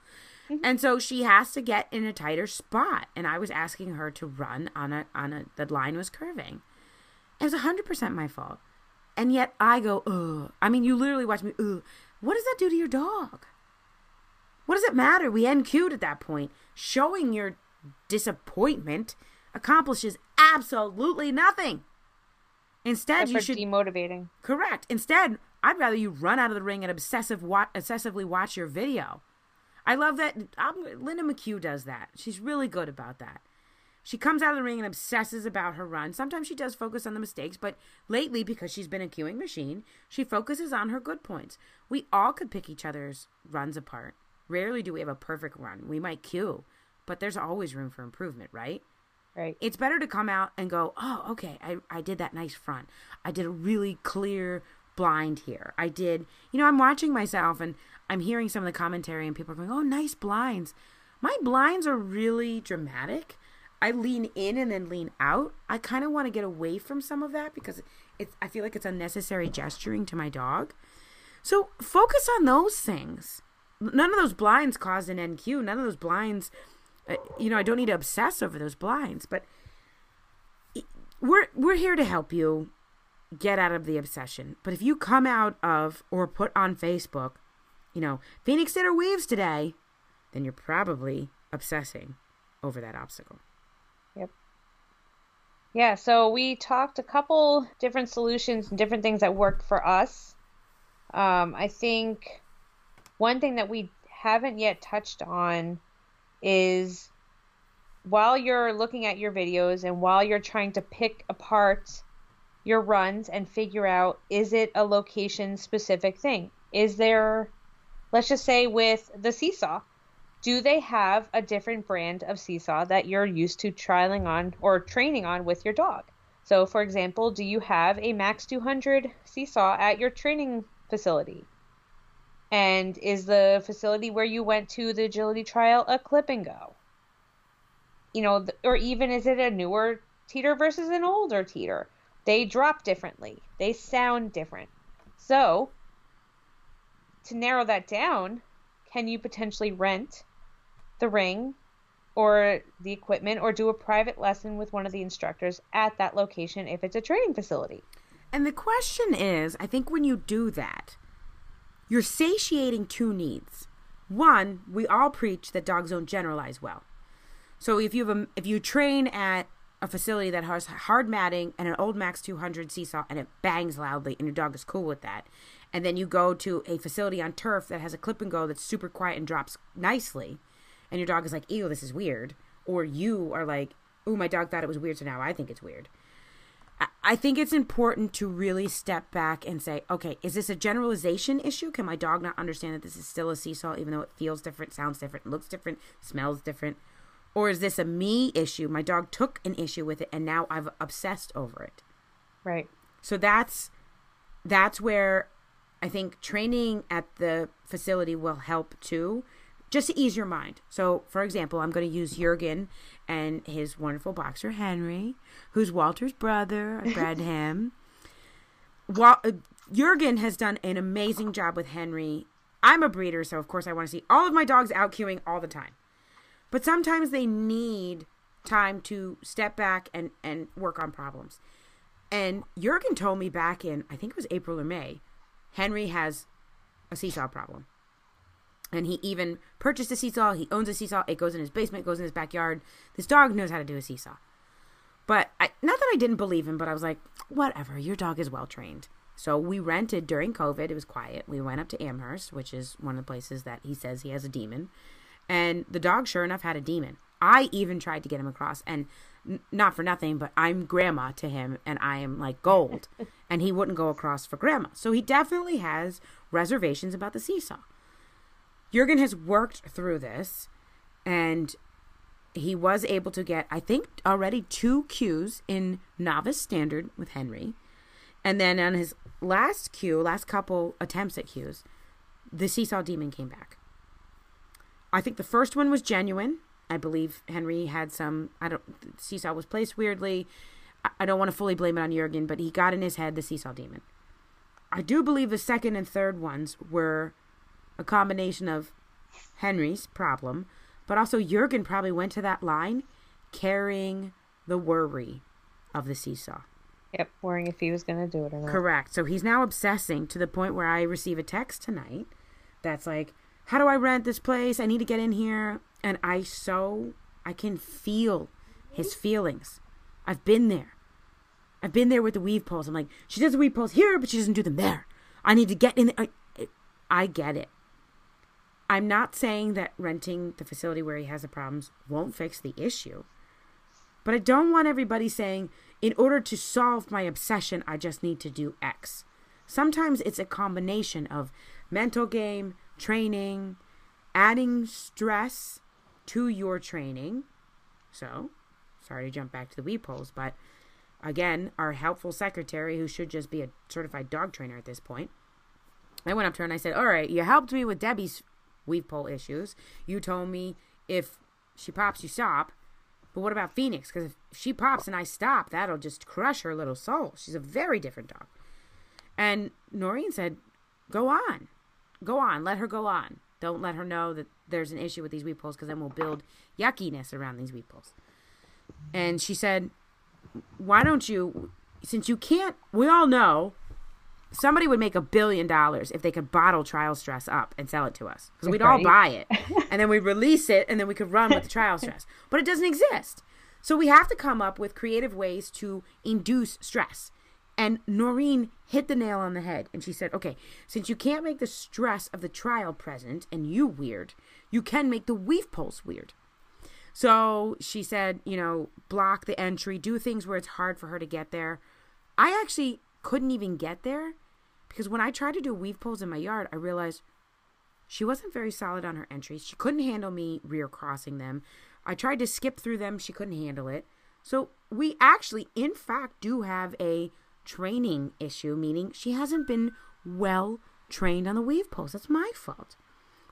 Mm-hmm. And so she has to get in a tighter spot. And I was asking her to run on a on a the line was curving. It was hundred percent my fault. And yet I go, ugh. I mean, you literally watch me, ugh. What does that do to your dog? What does it matter? We NQ'd at that point. Showing your disappointment accomplishes absolutely nothing. Instead, you should demotivating. Correct. Instead, I'd rather you run out of the ring and obsessive wa- obsessively watch your video. I love that. I'm, Linda McHugh does that. She's really good about that. She comes out of the ring and obsesses about her run. Sometimes she does focus on the mistakes, but lately, because she's been a queuing machine, she focuses on her good points. We all could pick each other's runs apart. Rarely do we have a perfect run. We might queue, but there's always room for improvement, right? Right. It's better to come out and go, oh, okay, I, I did that nice front. I did a really clear blind here. I did, you know, I'm watching myself and I'm hearing some of the commentary and people are going, "Oh, nice blinds." My blinds are really dramatic. I lean in and then lean out. I kind of want to get away from some of that because it's I feel like it's unnecessary gesturing to my dog. So focus on those things. None of those blinds caused an NQ. None of those blinds, uh, you know, I don't need to obsess over those blinds. But we're we're here to help you get out of the obsession. But if you come out of or put on Facebook you know, Phoenix her weaves today, then you're probably obsessing over that obstacle. Yep. Yeah, so we talked a couple different solutions and different things that worked for us. Um, I think one thing that we haven't yet touched on is while you're looking at your videos and while you're trying to pick apart your runs and figure out is it a location specific thing? Is there let's just say with the seesaw do they have a different brand of seesaw that you're used to trialing on or training on with your dog? So for example do you have a Max 200 seesaw at your training facility? And is the facility where you went to the agility trial a clip and go? You know or even is it a newer teeter versus an older teeter they drop differently they sound different so to narrow that down, can you potentially rent the ring or the equipment or do a private lesson with one of the instructors at that location if it's a training facility. And the question is I think when you do that, you're satiating two needs. One, we all preach that dogs don't generalize well. So if you have a, if you train at a facility that has hard matting and an old Max 200 seesaw and it bangs loudly and your dog is cool with that, and then you go to a facility on turf that has a clip and go that's super quiet and drops nicely, and your dog is like, ew, this is weird. Or you are like, ooh, my dog thought it was weird, so now I think it's weird. I think it's important to really step back and say, okay, is this a generalization issue? Can my dog not understand that this is still a seesaw, even though it feels different, sounds different, looks different, smells different? Or is this a me issue? My dog took an issue with it and now I've obsessed over it. Right. So that's that's where I think training at the facility will help too just to ease your mind. So, for example, I'm going to use Jurgen and his wonderful boxer Henry, who's Walter's brother. I bred him. Well, uh, Jurgen has done an amazing job with Henry. I'm a breeder, so of course I want to see all of my dogs out queuing all the time. But sometimes they need time to step back and, and work on problems. And Jurgen told me back in, I think it was April or May, Henry has a seesaw problem. And he even purchased a seesaw. He owns a seesaw. It goes in his basement, goes in his backyard. This dog knows how to do a seesaw. But I, not that I didn't believe him, but I was like, whatever, your dog is well trained. So we rented during COVID. It was quiet. We went up to Amherst, which is one of the places that he says he has a demon. And the dog, sure enough, had a demon. I even tried to get him across. And n- not for nothing, but I'm grandma to him and I am like gold. and he wouldn't go across for grandma. So he definitely has reservations about the seesaw. Jurgen has worked through this and he was able to get, I think, already two Qs in novice standard with Henry. And then on his last Q, last couple attempts at Qs, the seesaw demon came back. I think the first one was genuine. I believe Henry had some, I don't, seesaw was placed weirdly. I don't want to fully blame it on Jurgen, but he got in his head the seesaw demon. I do believe the second and third ones were a combination of Henry's problem, but also Jurgen probably went to that line carrying the worry of the seesaw. Yep, worrying if he was going to do it or not. Correct. So he's now obsessing to the point where I receive a text tonight that's like, How do I rent this place? I need to get in here. And I so, I can feel his feelings. I've been there. I've been there with the weave poles. I'm like, She does the weave poles here, but she doesn't do them there. I need to get in. I, I get it. I'm not saying that renting the facility where he has the problems won't fix the issue. But I don't want everybody saying, in order to solve my obsession, I just need to do X. Sometimes it's a combination of mental game, training, adding stress to your training. So, sorry to jump back to the weave poles, but again, our helpful secretary, who should just be a certified dog trainer at this point, I went up to her and I said, All right, you helped me with Debbie's weave pole issues. You told me if she pops, you stop. But what about Phoenix? Because if she pops and I stop, that'll just crush her little soul. She's a very different dog. And Noreen said, Go on. Go on. Let her go on. Don't let her know that there's an issue with these weave poles because then we'll build yuckiness around these weave poles. And she said, Why don't you, since you can't, we all know somebody would make a billion dollars if they could bottle trial stress up and sell it to us because we'd all buy it and then we'd release it and then we could run with the trial stress but it doesn't exist so we have to come up with creative ways to induce stress and noreen hit the nail on the head and she said okay since you can't make the stress of the trial present and you weird you can make the weave poles weird so she said you know block the entry do things where it's hard for her to get there i actually couldn't even get there because when I tried to do weave poles in my yard, I realized she wasn't very solid on her entries. She couldn't handle me rear crossing them. I tried to skip through them, she couldn't handle it. So we actually, in fact, do have a training issue, meaning she hasn't been well trained on the weave poles. That's my fault.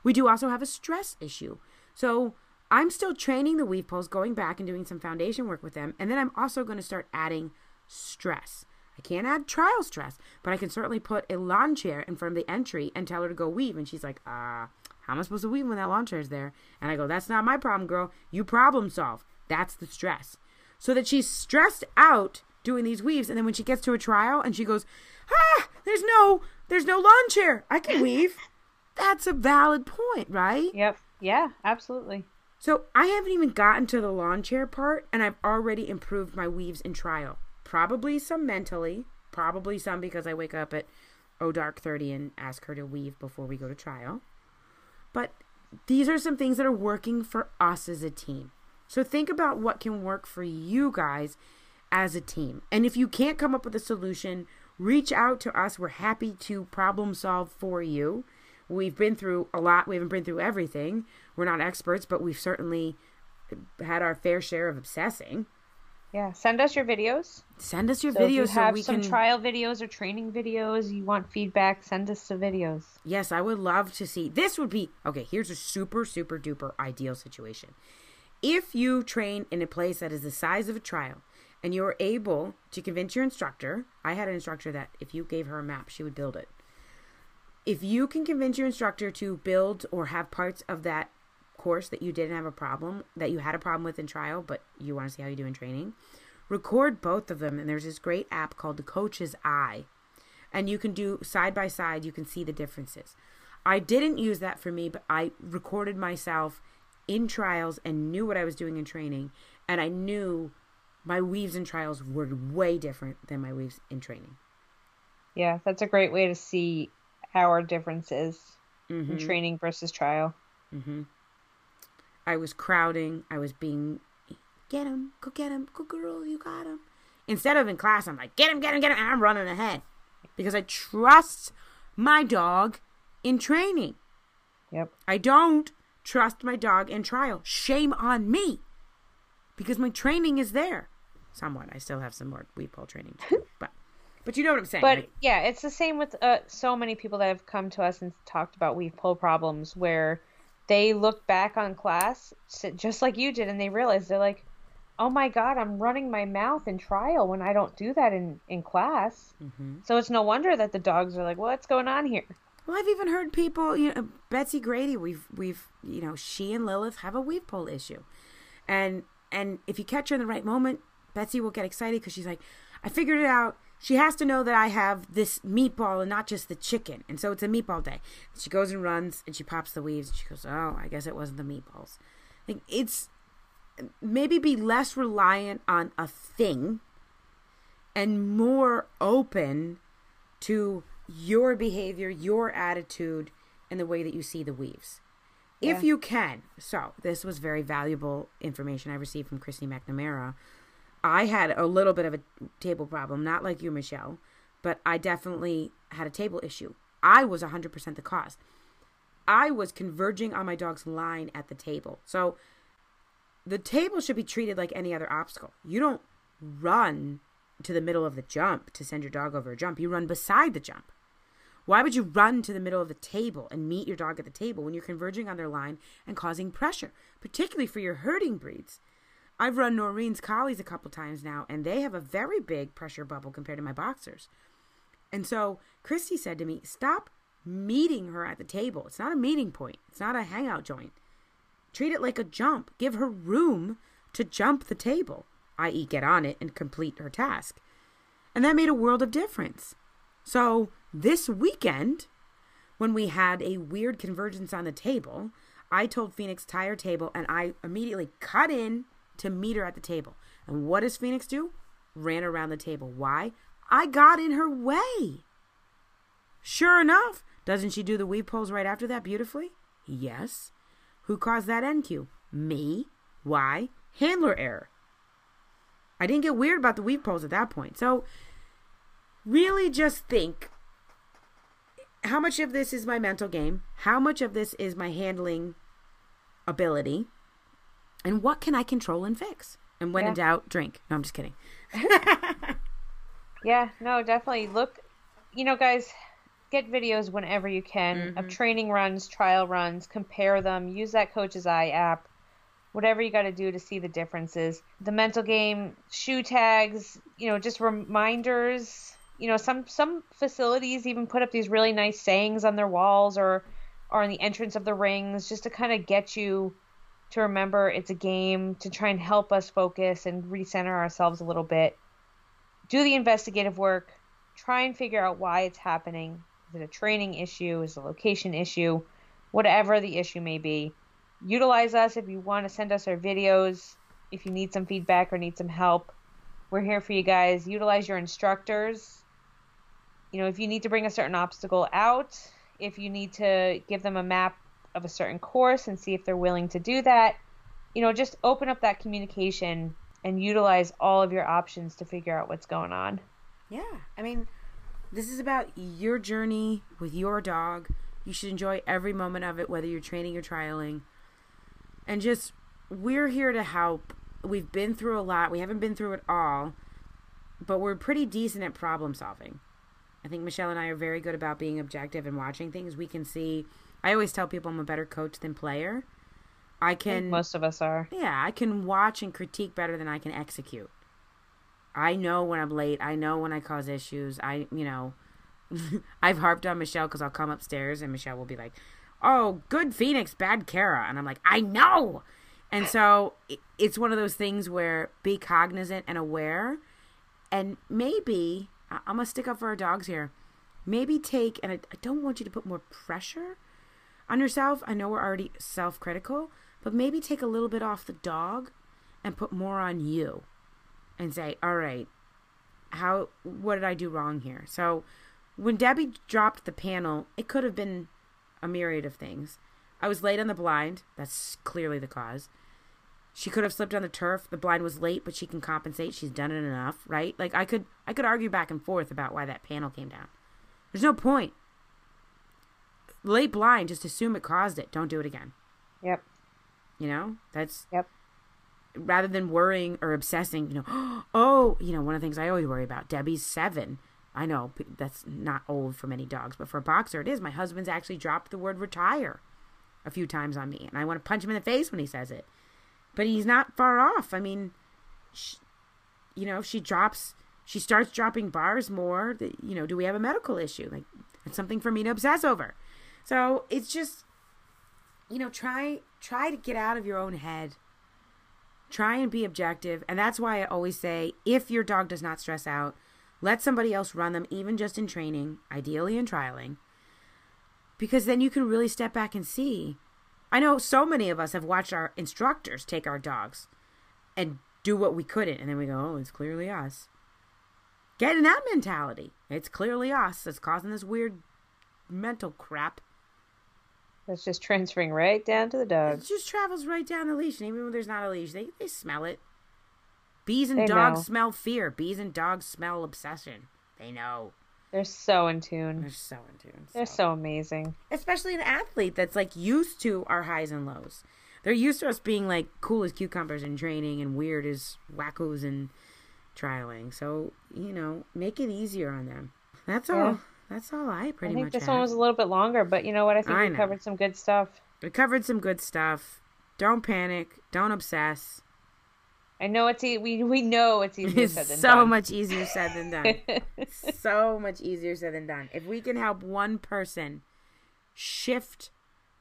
We do also have a stress issue. So I'm still training the weave poles, going back and doing some foundation work with them. And then I'm also going to start adding stress. I can't add trial stress, but I can certainly put a lawn chair in front of the entry and tell her to go weave. And she's like, uh, How am I supposed to weave when that lawn chair is there? And I go, That's not my problem, girl. You problem solve. That's the stress. So that she's stressed out doing these weaves, and then when she gets to a trial and she goes, Ah, there's no there's no lawn chair. I can weave. That's a valid point, right? Yep. Yeah, absolutely. So I haven't even gotten to the lawn chair part, and I've already improved my weaves in trial. Probably some mentally, probably some because I wake up at oh dark 30 and ask her to weave before we go to trial. But these are some things that are working for us as a team. So think about what can work for you guys as a team. And if you can't come up with a solution, reach out to us. We're happy to problem solve for you. We've been through a lot. We haven't been through everything. We're not experts, but we've certainly had our fair share of obsessing. Yeah, send us your videos. Send us your so videos. If you have so some can... trial videos or training videos, you want feedback, send us the videos. Yes, I would love to see. This would be okay. Here's a super, super duper ideal situation. If you train in a place that is the size of a trial and you're able to convince your instructor, I had an instructor that if you gave her a map, she would build it if you can convince your instructor to build or have parts of that course that you didn't have a problem, that you had a problem with in trial, but you want to see how you do in training, record both of them. And there's this great app called the Coach's Eye. And you can do side by side, you can see the differences. I didn't use that for me, but I recorded myself in trials and knew what I was doing in training. And I knew my weaves and trials were way different than my weaves in training. Yeah, that's a great way to see our differences mm-hmm. in training versus trial. Mm-hmm. I was crowding. I was being, get him, go get him, go girl, you got him. Instead of in class, I'm like, get him, get him, get him, and I'm running ahead because I trust my dog in training. Yep. I don't trust my dog in trial. Shame on me because my training is there. Somewhat. I still have some more weave pole training, but but you know what I'm saying. But like, yeah, it's the same with uh, so many people that have come to us and talked about weave pole problems where they look back on class just like you did and they realize they're like, oh my god, I'm running my mouth in trial when I don't do that in in class. Mm-hmm. So it's no wonder that the dogs are like, what's going on here? Well, I've even heard people, you know, Betsy Grady, we've we've you know, she and Lilith have a weave pole issue, and and if you catch her in the right moment, Betsy will get excited because she's like, I figured it out she has to know that I have this meatball and not just the chicken. And so it's a meatball day. She goes and runs and she pops the weaves and she goes, Oh, I guess it wasn't the meatballs. Like it's maybe be less reliant on a thing and more open to your behavior, your attitude, and the way that you see the weaves. Yeah. If you can. So, this was very valuable information I received from Christy McNamara I had a little bit of a table problem, not like you, Michelle, but I definitely had a table issue. I was 100% the cause. I was converging on my dog's line at the table. So the table should be treated like any other obstacle. You don't run to the middle of the jump to send your dog over a jump. You run beside the jump. Why would you run to the middle of the table and meet your dog at the table when you're converging on their line and causing pressure, particularly for your herding breeds? I've run Noreen's collies a couple times now, and they have a very big pressure bubble compared to my boxers. And so Christy said to me, Stop meeting her at the table. It's not a meeting point, it's not a hangout joint. Treat it like a jump. Give her room to jump the table, i.e., get on it and complete her task. And that made a world of difference. So this weekend, when we had a weird convergence on the table, I told Phoenix tire table and I immediately cut in to meet her at the table. And what does Phoenix do? Ran around the table. Why? I got in her way. Sure enough, doesn't she do the weave poles right after that beautifully? Yes. Who caused that NQ? Me. Why? Handler error. I didn't get weird about the weave poles at that point. So, really just think how much of this is my mental game? How much of this is my handling ability? And what can I control and fix? And when yeah. in doubt, drink. No, I'm just kidding. yeah, no, definitely. Look, you know, guys, get videos whenever you can mm-hmm. of training runs, trial runs, compare them, use that Coach's Eye app, whatever you got to do to see the differences. The mental game, shoe tags, you know, just reminders. You know, some some facilities even put up these really nice sayings on their walls or are in the entrance of the rings, just to kind of get you to remember it's a game, to try and help us focus and recenter ourselves a little bit. Do the investigative work, try and figure out why it's happening. Is it a training issue? Is it a location issue? Whatever the issue may be. Utilize us if you want to send us our videos, if you need some feedback or need some help. We're here for you guys. Utilize your instructors. You know, if you need to bring a certain obstacle out, if you need to give them a map of a certain course and see if they're willing to do that, you know, just open up that communication and utilize all of your options to figure out what's going on. Yeah. I mean, this is about your journey with your dog. You should enjoy every moment of it, whether you're training or trialing. And just, we're here to help. We've been through a lot. We haven't been through it all, but we're pretty decent at problem solving. I think Michelle and I are very good about being objective and watching things. We can see. I always tell people I'm a better coach than player. I can. I most of us are. Yeah, I can watch and critique better than I can execute. I know when I'm late. I know when I cause issues. I, you know, I've harped on Michelle because I'll come upstairs and Michelle will be like, "Oh, good Phoenix, bad Kara," and I'm like, "I know." And so it's one of those things where be cognizant and aware, and maybe I'm gonna stick up for our dogs here. Maybe take, and I, I don't want you to put more pressure on yourself. I know we're already self critical, but maybe take a little bit off the dog and put more on you and say, all right, how, what did I do wrong here? So when Debbie dropped the panel, it could have been a myriad of things. I was late on the blind. That's clearly the cause. She could have slipped on the turf. The blind was late, but she can compensate. She's done it enough, right? Like I could I could argue back and forth about why that panel came down. There's no point. Late blind, just assume it caused it. Don't do it again. Yep. You know? That's Yep. Rather than worrying or obsessing, you know, oh, you know, one of the things I always worry about, Debbie's seven. I know that's not old for many dogs, but for a boxer it is. My husband's actually dropped the word retire a few times on me, and I want to punch him in the face when he says it but he's not far off. I mean, she, you know, she drops, she starts dropping bars more. You know, do we have a medical issue? Like, it's something for me to obsess over. So it's just, you know, try try to get out of your own head. Try and be objective, and that's why I always say, if your dog does not stress out, let somebody else run them, even just in training, ideally in trialing, because then you can really step back and see I know so many of us have watched our instructors take our dogs and do what we couldn't, and then we go, oh, it's clearly us. Get in that mentality. It's clearly us that's causing this weird mental crap. That's just transferring right down to the dog. It just travels right down the leash, and even when there's not a leash, they, they smell it. Bees and they dogs know. smell fear. Bees and dogs smell obsession. They know. They're so in tune. They're so in tune. They're so amazing. Especially an athlete that's like used to our highs and lows. They're used to us being like cool as cucumbers in training and weird as wackos in trialing. So, you know, make it easier on them. That's all. Yeah. That's all I pretty much. I think this had. one was a little bit longer, but you know what? I think I we know. covered some good stuff. We covered some good stuff. Don't panic. Don't obsess. I know it's e- we we know it's easier it's said than done. so done. much easier said than done. so much easier said than done. If we can help one person shift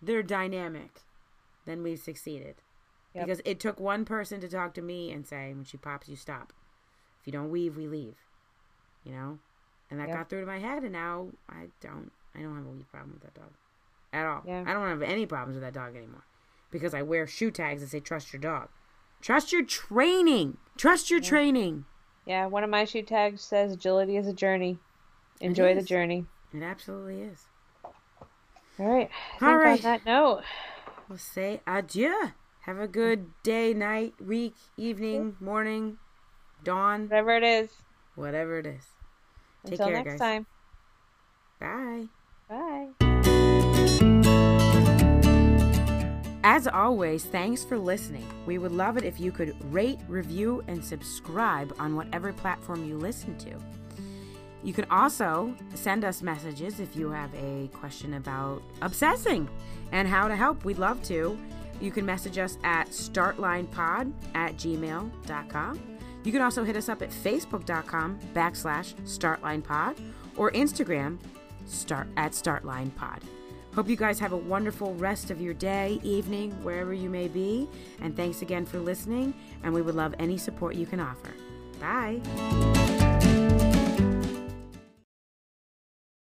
their dynamic, then we've succeeded. Yep. Because it took one person to talk to me and say, when she pops, you stop. If you don't weave, we leave. You know, and that yep. got through to my head, and now I don't. I don't have a weave problem with that dog at all. Yeah. I don't have any problems with that dog anymore because I wear shoe tags that say "Trust your dog." Trust your training. Trust your yeah. training. Yeah, one of my shoe tags says agility is a journey. Enjoy the journey. It absolutely is. All right. I All right. On that note, we'll say adieu. Have a good day, night, week, evening, morning, dawn. Whatever it is. Whatever it is. Take Until care, next guys. time. Bye. Bye. As always, thanks for listening. We would love it if you could rate, review, and subscribe on whatever platform you listen to. You can also send us messages if you have a question about obsessing and how to help. We'd love to. You can message us at startlinepod at gmail.com. You can also hit us up at facebook.com backslash startlinepod or Instagram start at startlinepod. Hope you guys have a wonderful rest of your day, evening, wherever you may be. And thanks again for listening. And we would love any support you can offer. Bye.